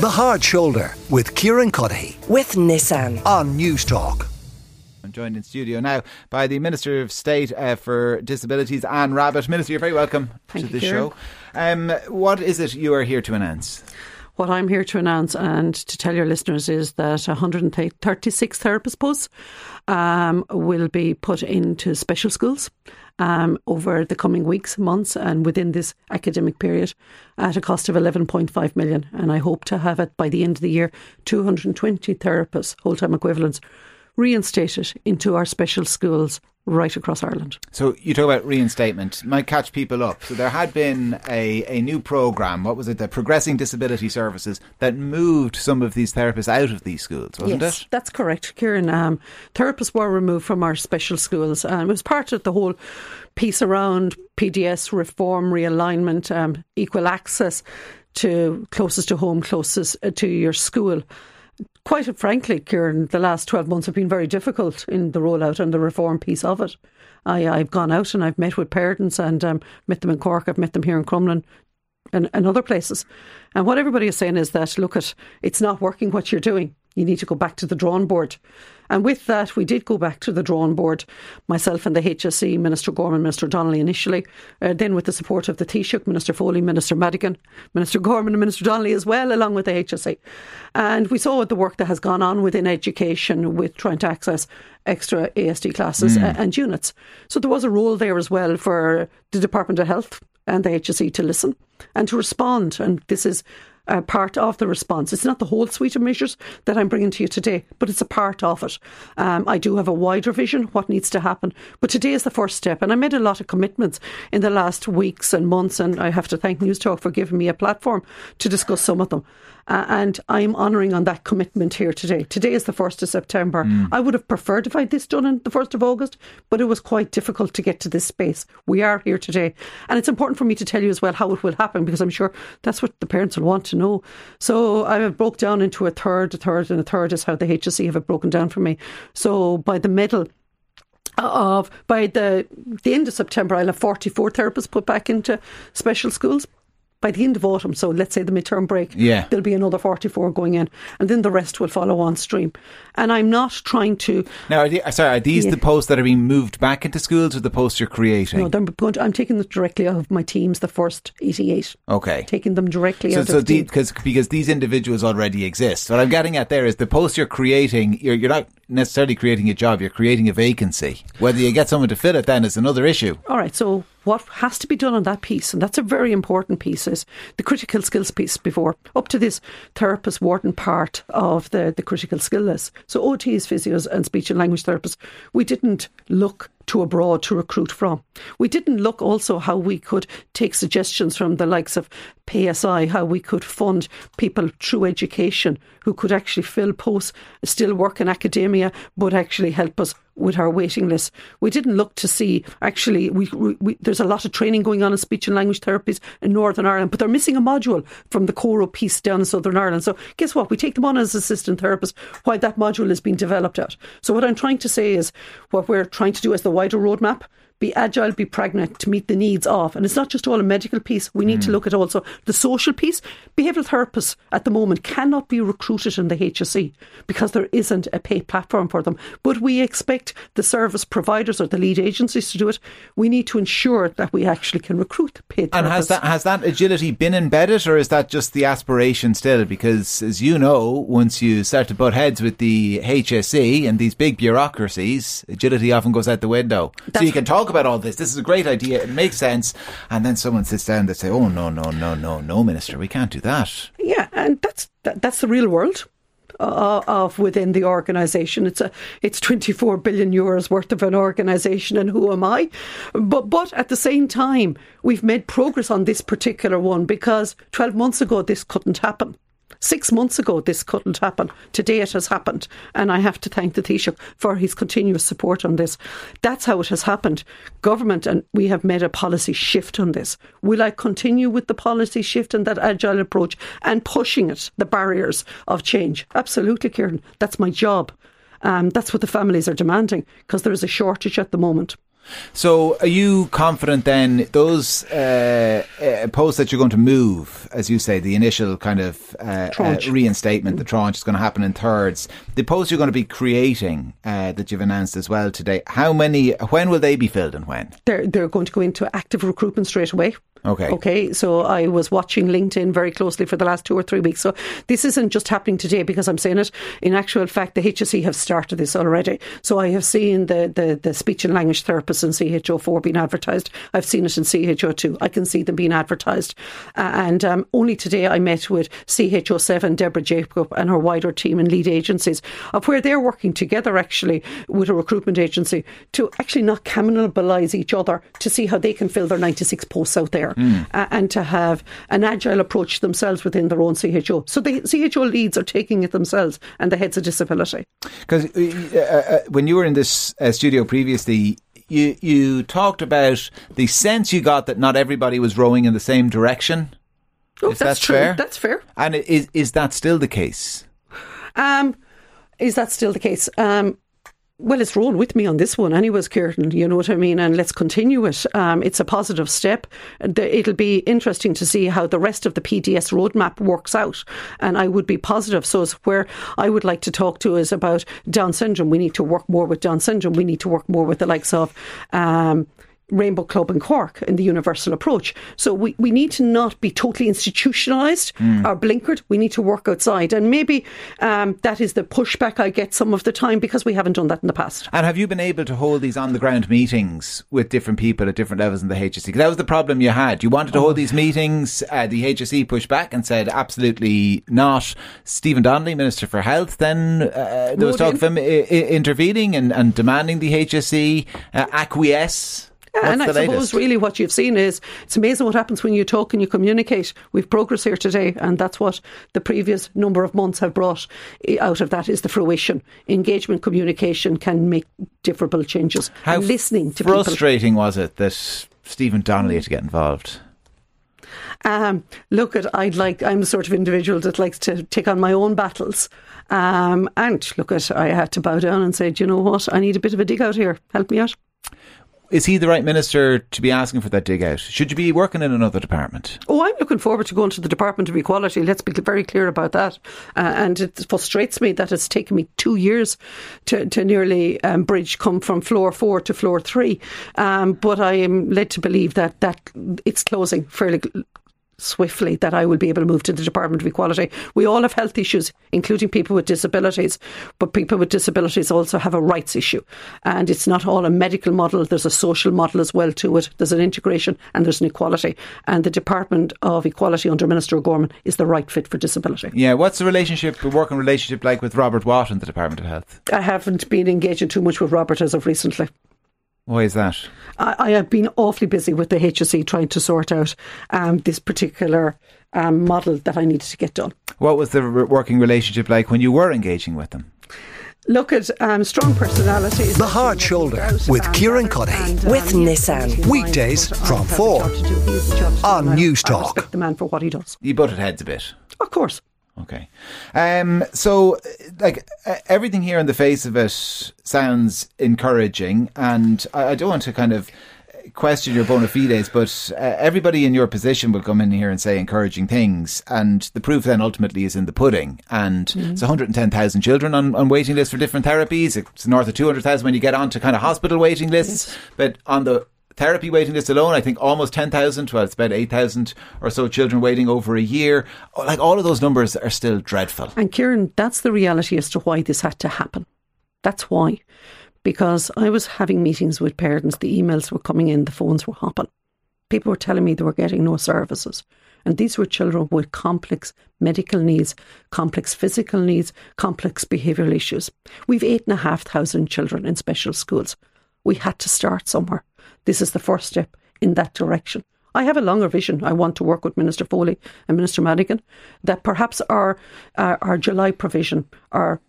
The Hard Shoulder with Kieran Cuddihy with Nissan. on Newstalk. I'm joined in studio now by the Minister of State uh, for Disabilities, Anne Rabbitte. Minister, you're very welcome Thank to you, the Kieran. show. Um, what is it you are here to announce? What I'm here to announce and to tell your listeners is that 136 therapist posts um, will be put into special schools um, over the coming weeks, months, and within this academic period at a cost of 11.5 million. And I hope to have it by the end of the year 220 therapists, whole time equivalents, reinstated into our special schools right across Ireland. So you talk about reinstatement. Might catch people up. So there had been a, a new programme, what was it, the Progressing Disability Services, that moved some of these therapists out of these schools, wasn't yes, it? that's correct, Kieran. Um, therapists were removed from our special schools, and it was part of the whole piece around PDS reform, realignment, um, equal access to closest to home, closest uh, to your school. Quite frankly, Kieran, the last 12 months have been very difficult in the rollout and the reform piece of it. I, I've gone out and I've met with parents and um, met them in Cork, I've met them here in Crumlin, and, and other places. And what everybody is saying is that, look, at it's not working what you're doing. You need to go back to the drawing board. And with that, we did go back to the drawing board, myself and the HSE, Minister Gorman, Minister Donnelly initially, uh, then with the support of the Taoiseach, Minister Foley, Minister Madigan, Minister Gorman and Minister Donnelly as well, along with the HSE. And we saw the work that has gone on within education with trying to access extra ASD classes a- and units. So there was a role there as well for the Department of Health and the HSE to listen and to respond. And this is uh, part of the response. It's not the whole suite of measures that I'm bringing to you today, but it's a part of it. Um, I do have a wider vision what needs to happen, but today is the first step. And I made a lot of commitments in the last weeks and months, and I have to thank Newstalk for giving me a platform to discuss some of them. Uh, and I'm honouring on that commitment here today. Today is the 1st of September. I would have preferred if I'd this done on the 1st of August, but it was quite difficult to get to this space. We are here today. And it's important for me to tell you as well how it will happen because I'm sure that's what the parents will want to know. So I have broke down into a third, a third, and a third is how the HSE have it broken down for me. So by the middle, of by the the end of September, I'll have 44 therapists put back into special schools. By the end of autumn, so let's say the midterm break, Yeah. there'll be another 44 going in, and then the rest will follow on stream. And I'm not trying to. Now, are the, uh, sorry, are these Yeah. the posts that are being moved back into schools or the posts you're creating? No, to, I'm taking them directly out of my teams, the first 88. okay. Taking them directly So, out so of the team. because because these individuals already exist. What I'm getting at there is the posts you're creating. You're you're not necessarily creating a job. You're creating a vacancy. Whether you get someone to fill it then is another issue. All right, so what has to be done on that piece, and that's a very important piece, is the critical skills piece before. Up to this therapist warden part of the, the critical skill list. So OTs, physios, and speech and language therapists, we didn't look to abroad to recruit from. We didn't look also how we could take suggestions from the likes of PSI, how we could fund people through education who could actually fill posts, still work in academia, but actually help us with our waiting list. We didn't look to see actually we, we, there's a lot of training going on in speech and language therapies in Northern Ireland, but they're missing a module from the CORU piece down in Southern Ireland. So guess what? We take them on as assistant therapists while that module is being developed out. So what I'm trying to say is what we're trying to do as the wider roadmap be agile, be pregnant to meet the needs of. And it's not just all a medical piece. We need to mm. look at also the social piece. Behavioural therapists at the moment cannot be recruited in the HSE because there isn't a pay platform for them. But we expect the service providers or the lead agencies to do it. We need to ensure that we actually can recruit paid therapists. And has that has that agility been embedded, or is that just the aspiration still? Because as you know, once you start to butt heads with the HSE and these big bureaucracies, agility often goes out the window. so you can talk about all this. This is a great idea. It makes sense. And then someone sits down. They say, "Oh no, no, no, no, no, Minister, we can't do that." Yeah, and that's that, that's the real world uh, of within the organisation. It's a it's 24 billion euros worth of an organisation, and who am I? But but at the same time, we've made progress on this particular one because 12 months ago this couldn't happen. Six months ago, this couldn't happen. Today, it has happened. And I have to thank the Taoiseach for his continuous support on this. That's how it has happened. Government, and we have made a policy shift on this. Will I continue with the policy shift and that agile approach and pushing it, the barriers of change? Absolutely, Kieran. That's my job. Um, that's what the families are demanding because there is a shortage at the moment. So, are you confident then those uh, uh, posts that you're going to move, as you say, the initial kind of uh, uh, reinstatement, the tranche is going to happen in thirds. The posts you're going to be creating uh, that you've announced as well today. How many? When will they be filled and when? They're they're going to go into active recruitment straight away. Okay. Okay. So I was watching LinkedIn very closely for the last two or three weeks. So this isn't just happening today because I'm saying it. In actual fact, the HSE have started this already. So I have seen the, the, the speech and language therapists in CHO4 being advertised. I've seen it in CHO2. I can see them being advertised. Uh, and um, only today I met with CHO7, Deborah Jacob, and her wider team and lead agencies of where they're working together actually with a recruitment agency to actually not cannibalise each other to see how they can fill their 96 posts out there mm. uh, and to have an agile approach themselves within their own CHO. So the CHO leads are taking it themselves and the heads of disability. Because uh, uh, uh, when you were in this uh, studio previously, you you talked about the sense you got that not everybody was rowing in the same direction. Oh, that's, that's, true. Fair? That's fair. And is is that still the case? Um, is that still the case? Um, well, it's rolled with me on this one, anyways, Kieran. You know what I mean? And let's continue it. Um, it's a positive step. It'll be interesting to see how the rest of the PDS roadmap works out. And I would be positive. So, where I would like to talk to is about Down syndrome. We need to work more with Down syndrome. We need to work more with the likes of. Um, Rainbow Club in Cork in the universal approach. So we, we need to not be totally institutionalised mm. or blinkered. We need to work outside. And maybe um, that is the pushback I get some of the time because we haven't done that in the past. And have you been able to hold these on the ground meetings with different people at different levels in the HSE? Because that was the problem you had. You wanted to oh. hold these meetings. Uh, the HSE pushed back and said absolutely not. Stephen Donnelly, Minister for Health, then uh, there was talk of him I- I- intervening and, and demanding the HSE uh, acquiesce yeah, and I latest? suppose really what you've seen is it's amazing what happens when you talk and you communicate. We've progress here today, and that's what the previous number of months have brought out of that is the fruition. Engagement, communication can make different changes. How and listening to frustrating people. was it that Stephen Donnelly had to get involved? Um, look at I'd like I'm the sort of individual that likes to take on my own battles. Um, and look at I had to bow down and say, Do you know what? I need a bit of a dig out here. Help me out is he the right minister to be asking for that dig out? Should you be working in another department? Oh, I'm looking forward to going to the Department of Equality. Let's be very clear about that. Uh, and it frustrates me that it's taken me two years to, to nearly um, bridge come from floor four to floor three. Um, but I am led to believe that, that it's closing fairly swiftly that I will be able to move to the Department of Equality. We all have health issues, including people with disabilities, but people with disabilities also have a rights issue. And it's not all a medical model, there's a social model as well to it. There's an integration and there's an equality. And the Department of Equality under Minister O'Gorman is the right fit for disability. Yeah, what's the relationship, the working relationship like with Robert Watt in the Department of Health? I haven't been engaging too much with Robert as of recently. Why is that? I, I, have been awfully busy with the HSE trying to sort out um, this particular um, model that I needed to get done. What was the re- working relationship like when you were engaging with them? Look at um, strong personalities. The Hard Shoulder with Kieran Cuddihy. And, um, with Nissan. Weekdays from 4 on Newstalk. I respect the man for what he does. You butted heads a bit. Of course. Okay. Um, so, like, everything here on the face of it sounds encouraging, and I, I don't want to kind of question your bona fides, but uh, everybody in your position will come in here and say encouraging things, and the proof then ultimately is in the pudding. And mm-hmm. it's 110,000 children on, on waiting lists for different therapies. It's north of 200,000 when you get onto kind of hospital waiting lists, yes. but on the therapy waiting list alone, I think almost 10,000, well, it's about 8,000 or so children waiting over a year. Oh, like all of those numbers are still dreadful. And Kieran, that's the reality as to why this had to happen. That's why. Because I was having meetings with parents, the emails were coming in, the phones were hopping. People were telling me they were getting no services. And these were children with complex medical needs, complex physical needs, complex behavioural issues. We've eight and a half thousand children in special schools. We had to start somewhere. This is the first step in that direction. I have a longer vision. I want to work with Minister Foley and Minister Madigan that perhaps our, our, our July provision, our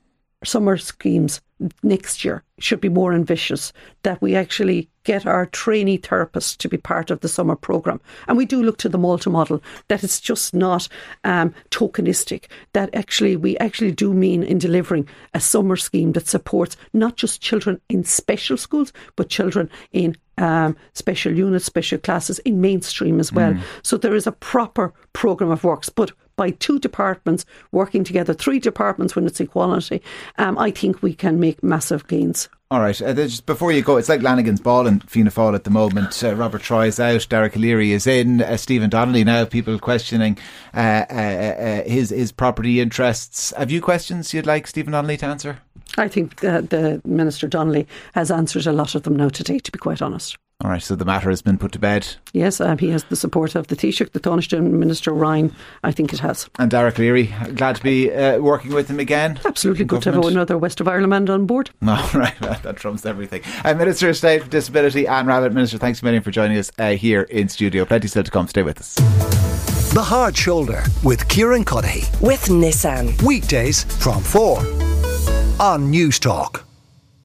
summer schemes next year should be more ambitious, that we actually get our trainee therapists to be part of the summer programme. And we do look to the Malta model, that it's just not um, tokenistic, that actually we actually do mean in delivering a summer scheme that supports not just children in special schools, but children in um, special units, special classes in mainstream as well. Mm. So there is a proper programme of works. But by two departments working together, three departments when it's equality, um, I think we can make massive gains. All right. Uh, just before you go, it's like Lanigan's ball in Fianna Fáil at the moment. Uh, Robert Troy is out. Dara Calleary is in. Uh, Stephen Donnelly now. People questioning uh, uh, uh, his his property interests. Have you questions you'd like Stephen Donnelly to answer? I think the Minister Donnelly has answered a lot of them now today. To be quite honest. All right, so the matter has been put to bed. Yes, um, he has the support of the Taoiseach, the Taoiseach Minister Ryan. I think it has. And Dara Calleary, glad to be uh, working with him again. Absolutely good government. to have another West of Ireland man on board. All right, that, that trumps everything. Uh, Minister of State for Disability, Anne Rabbitte. Minister, thanks a million for joining us uh, here in studio. Plenty still to come. Stay with us. The Hard Shoulder with Kieran Cuddihy. With Nissan. Weekdays from 4 on Newstalk.